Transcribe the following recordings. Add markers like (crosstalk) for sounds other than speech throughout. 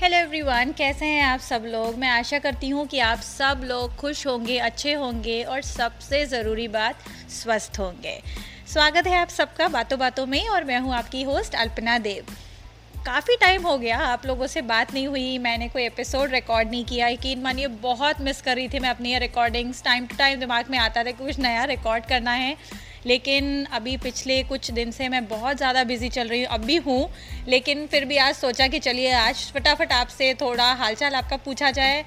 Hello everyone कैसे हैं आप सब लोग? मैं आशा करती हूँ कि आप सब लोग खुश होंगे, अच्छे होंगे और सबसे ज़रूरी बात, स्वस्थ होंगे। स्वागत है आप सबका बातों बातों में और मैं हूँ आपकी होस्ट अल्पना देव। काफ़ी टाइम हो गया, आप लोगों से बात नहीं हुई, मैंने कोई एपिसोड रिकॉर्ड नहीं किया। यकीन मानिए, बहुत मिस कर रही थी मैं अपनी रिकॉर्डिंग्स टाइम टू टाइम दिमाग में आता था कुछ नया रिकॉर्ड करना है। लेकिन अभी पिछले कुछ दिन से मैं बहुत ज़्यादा बिज़ी चल रही हूँ, अब भी हूँ, लेकिन फिर भी आज सोचा कि चलिए आज फटाफट आपसे थोड़ा हालचाल आपका पूछा जाए।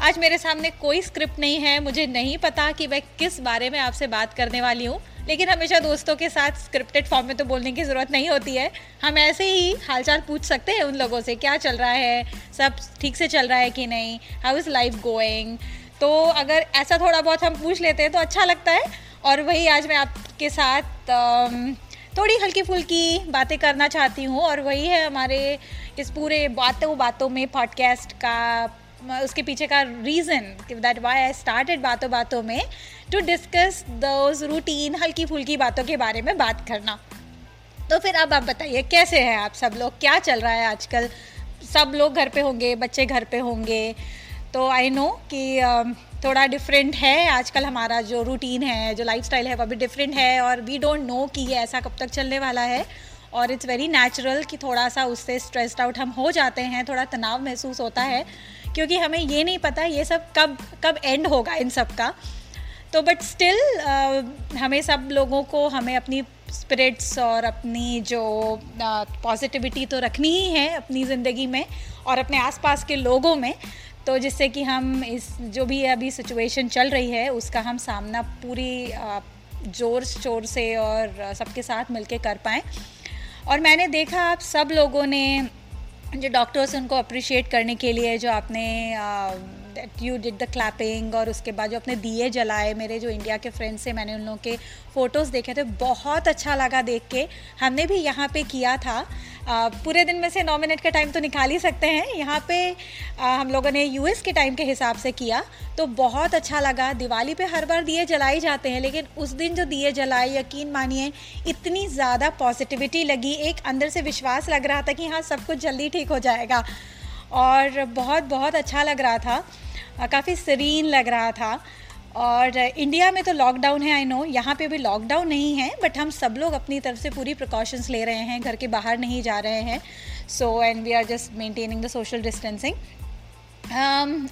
आज मेरे सामने कोई स्क्रिप्ट नहीं है, मुझे नहीं पता कि मैं किस बारे में आपसे बात करने वाली हूँ, लेकिन हमेशा दोस्तों के साथ स्क्रिप्टेड फॉर्म में तो बोलने की ज़रूरत नहीं होती है। हम ऐसे ही हालचाल पूछ सकते हैं उन लोगों से, क्या चल रहा है, सब ठीक से चल रहा है कि नहीं हाउ इज़ लाइफ गोइंग तो अगर ऐसा थोड़ा बहुत हम पूछ लेते हैं तो अच्छा लगता है। और वही आज मैं आपके साथ थोड़ी हल्की फुल्की बातें करना चाहती हूँ और वही है हमारे इस पूरे बातों बातों में पॉडकास्ट का, उसके पीछे का reason that why I started बातों बातों में टू डिस्कस दोज रूटीन हल्की फुल्की बातों के बारे में बात करना। तो फिर अब आप बताइए, कैसे हैं आप सब लोग? क्या चल रहा है आजकल? सब लोग घर पे होंगे, बच्चे घर पे होंगे तो आई नो कि थोड़ा डिफरेंट है आजकल हमारा जो रूटीन है जो लाइफ स्टाइल है वो भी डिफरेंट है और वी डोंट नो कि ये ऐसा कब तक चलने वाला है और इट्स वेरी नेचुरल कि थोड़ा सा उससे स्ट्रेस्ड आउट हम हो जाते हैं थोड़ा तनाव महसूस होता है क्योंकि हमें ये नहीं पता ये सब कब कब एंड होगा इन सब का। तो बट स्टिल uh, हमें सब लोगों को हमें अपनी स्पिरिट्स और अपनी जो पॉजिटिविटी uh, तो रखनी ही है अपनी ज़िंदगी में और अपने आसपास के लोगों में तो जिससे कि हम इस, जो भी अभी सिचुएशन चल रही है, उसका हम सामना पूरी ज़ोर शोर से और सबके साथ मिलके कर पाएँ। और मैंने देखा आप सब लोगों ने, जो डॉक्टर्स उनको अप्रिशिएट करने के लिए जो आपने यू डिड द क्लैपिंग और उसके बाद जो अपने दिए जलाए, मेरे जो इंडिया के फ्रेंड्स थे, मैंने उन लोगों के फ़ोटोज़ देखे थे, बहुत अच्छा लगा देख के। हमने भी यहाँ पे किया था। पूरे दिन में से नौ मिनट का टाइम तो निकाल ही सकते हैं। यहाँ पे हम लोगों ने यूएस के टाइम के हिसाब से किया। तो बहुत अच्छा लगा। दिवाली पे हर बार दिए जलाए जाते हैं, लेकिन उस दिन जो दिए जलाए, यकीन मानिए, इतनी ज़्यादा पॉजिटिविटी लगी। एक अंदर से विश्वास लग रहा था कि हाँ सब कुछ जल्दी ठीक हो जाएगा। और बहुत बहुत अच्छा लग रहा था। काफ़ी सरीन लग रहा था। और इंडिया में तो लॉकडाउन है आई नो यहाँ पे भी लॉकडाउन नहीं है बट हम सब लोग अपनी तरफ़ से पूरी प्रिकॉशंस ले रहे हैं, घर के बाहर नहीं जा रहे हैं. So and we are just maintaining the social distancing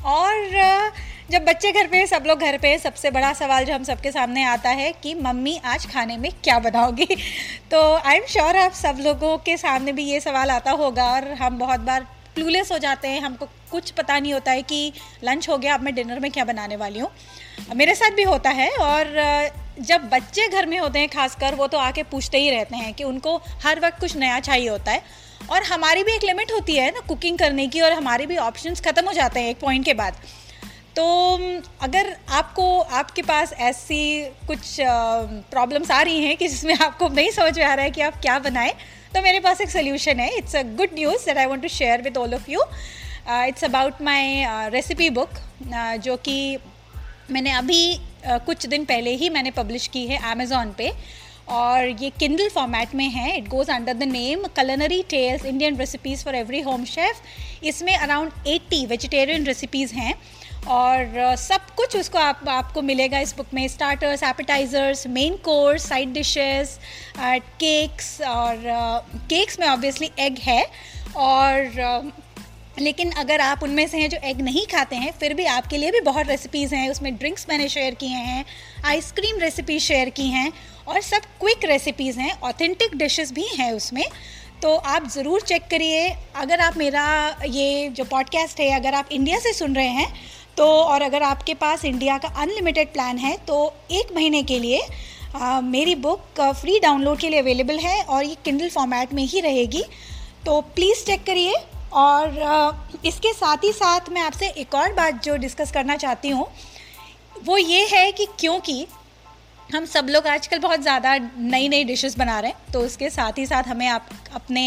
और जब बच्चे घर पे, सब लोग घर पे, सबसे बड़ा सवाल जो हम सबके सामने आता है कि मम्मी आज खाने में क्या बनाओगी? (laughs) तो आई एम श्योर आप सब लोगों के सामने भी ये सवाल आता होगा और हम बहुत बार क्लूलेस हो जाते हैं, हमको कुछ पता नहीं होता है कि लंच हो गया, अब मैं डिनर में क्या बनाने वाली हूँ। मेरे साथ भी होता है और जब बच्चे घर में होते हैं खासकर, वो तो आके पूछते ही रहते हैं कि उनको हर वक्त कुछ नया चाहिए होता है। और हमारी भी एक लिमिट होती है ना कुकिंग करने की और हमारे भी ऑप्शंस ख़त्म हो जाते हैं एक पॉइंट के बाद। तो अगर आपको आपके पास ऐसी कुछ प्रॉब्लम्स आ रही हैं कि जिसमें आपको नहीं समझ में आ रहा है कि आप क्या बनाएँ तो मेरे पास एक सोल्यूशन है। It's a good news that I want to share with all of you it's about my recipe book जो कि मैंने अभी uh, कुछ दिन पहले ही मैंने पब्लिश की है अमेज़ोन पे। और ये किंडल फॉर्मेट में है। It goes under the name culinary tales Indian recipes for every home chef इसमें अराउंड 80 वेजिटेरियन रेसिपीज़ हैं। और सब कुछ उसको आप, आपको मिलेगा इस बुक में। Starters appetizers main course side dishes cakes और केक्स में ऑब्वियसली एग है। और लेकिन अगर आप उनमें से हैं जो एग नहीं खाते हैं, फिर भी आपके लिए भी बहुत रेसिपीज़ हैं। उसमें ड्रिंक्स मैंने शेयर किए हैं आइसक्रीम रेसिपी शेयर की हैं और सब क्विक रेसिपीज़ हैं। ऑथेंटिक डिशेस भी हैं उसमें। तो आप ज़रूर चेक करिए। अगर आप मेरा ये जो पॉडकास्ट है, अगर आप इंडिया से सुन रहे हैं तो और अगर आपके पास इंडिया का अनलिमिटेड प्लान है तो एक महीने के लिए आ, मेरी बुक फ्री डाउनलोड के लिए अवेलेबल है और ये किंडल फॉर्मेट में ही रहेगी। तो प्लीज़ चेक करिए और आ, इसके साथ ही साथ मैं आपसे एक और बात जो डिस्कस करना चाहती हूँ वो ये है कि क्योंकि हम सब लोग आजकल बहुत ज़्यादा नई नई डिशेस बना रहे हैं तो उसके साथ ही साथ हमें आप अपने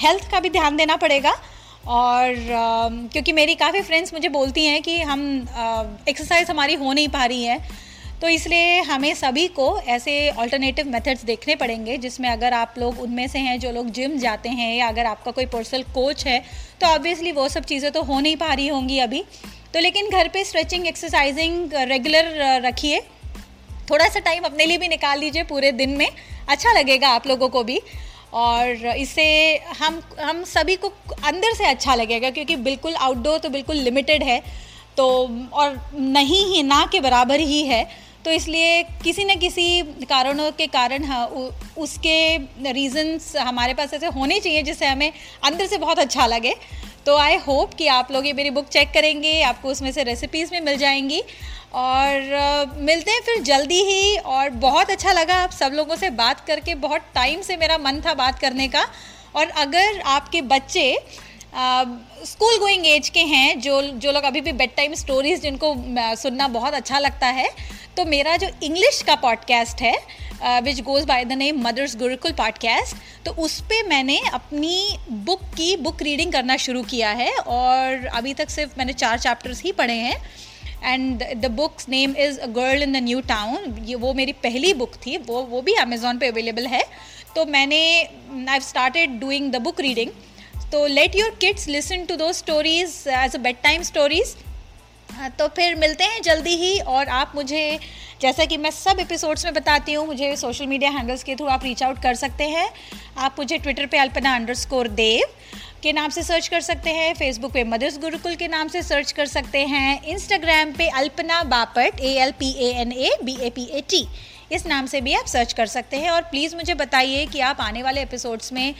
हेल्थ का भी ध्यान देना पड़ेगा। और क्योंकि मेरी काफ़ी फ्रेंड्स मुझे बोलती हैं कि हम एक्सरसाइज हमारी हो नहीं पा रही है तो इसलिए हमें सभी को ऐसे ऑल्टरनेटिव मेथड्स देखने पड़ेंगे, जिसमें अगर आप लोग उनमें से हैं जो लोग जिम जाते हैं या अगर आपका कोई पर्सनल कोच है तो ऑब्वियसली वो सब चीज़ें तो हो नहीं पा रही होंगी अभी। तो लेकिन घर पे स्ट्रेचिंग एक्सरसाइजिंग रेगुलर रखिए। थोड़ा सा टाइम अपने लिए भी निकाल लीजिए पूरे दिन में। अच्छा लगेगा आप लोगों को भी। और इसे हम हम सभी को अंदर से अच्छा लगेगा क्योंकि बिल्कुल आउटडोर तो बिल्कुल लिमिटेड है। तो और नहीं ही, ना के बराबर ही है। तो इसलिए किसी न किसी कारणों के कारण हाँ उसके रीजंस हमारे पास ऐसे होने चाहिए जिससे हमें अंदर से बहुत अच्छा लगे। तो आई होप कि आप लोग ये मेरी बुक चेक करेंगे आपको उसमें से रेसिपीज़ भी मिल जाएँगी। और uh, मिलते हैं फिर जल्दी ही। और बहुत अच्छा लगा आप सब लोगों से बात करके। बहुत टाइम से मेरा मन था बात करने का। और अगर आपके बच्चे स्कूल गोइंग एज के हैं जो जो लोग अभी भी बेड टाइम स्टोरीज जिनको सुनना बहुत अच्छा लगता है तो मेरा जो इंग्लिश का पॉडकास्ट है which goes by the name mother's Gurukul podcast तो उस पर मैंने अपनी बुक की बुक रीडिंग करना शुरू किया है और अभी तक सिर्फ़ मैंने चार चैप्टर्स ही पढ़े हैं। And the book's name is a girl in the new town ये वो मेरी पहली बुक थी, वो वो भी अमेज़ोन पे अवेलेबल है। तो मैंने I started doing the book reading तो let your kids listen to those stories as a bed time stories तो फिर मिलते हैं जल्दी ही और आप मुझे, जैसा कि मैं सब एपिसोड्स में बताती हूँ, मुझे सोशल मीडिया हैंडल्स के थ्रू आप रीच आउट कर सकते हैं। आप मुझे ट्विटर पे अल्पना अंडर देव के नाम से सर्च कर सकते हैं फेसबुक पे मदर्स गुरुकुल के नाम से सर्च कर सकते हैं इंस्टाग्राम पे Alpana Bapat A L P A N A B A P A T इस नाम से भी आप सर्च कर सकते हैं। और प्लीज़ मुझे बताइए कि आप आने वाले एपिसोड्स में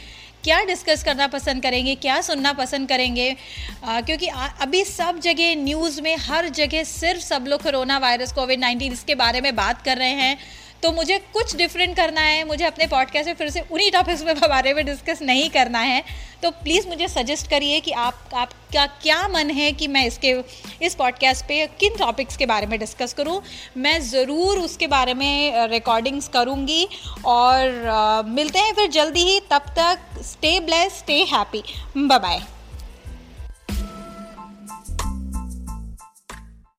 क्या डिस्कस करना पसंद करेंगे क्या सुनना पसंद करेंगे? आ, क्योंकि आ, अभी सब जगह न्यूज़ में हर जगह सिर्फ़ सब लोग कोरोना वायरस कोविड नाइन्टीन इसके बारे में बात कर रहे हैं। तो मुझे कुछ डिफरेंट करना है मुझे अपने पॉडकास्ट में फिर से उन्हीं टॉपिक्स में (laughs) बारे में डिस्कस नहीं करना है। तो प्लीज़ मुझे सजेस्ट करिए कि आप आपका क्या मन है कि मैं इसके इस पॉडकास्ट पे किन टॉपिक्स के बारे में डिस्कस करूँ। मैं ज़रूर उसके बारे में रिकॉर्डिंग्स करूँगी और आ, मिलते हैं फिर जल्दी ही। तब तक stay bless stay happy bye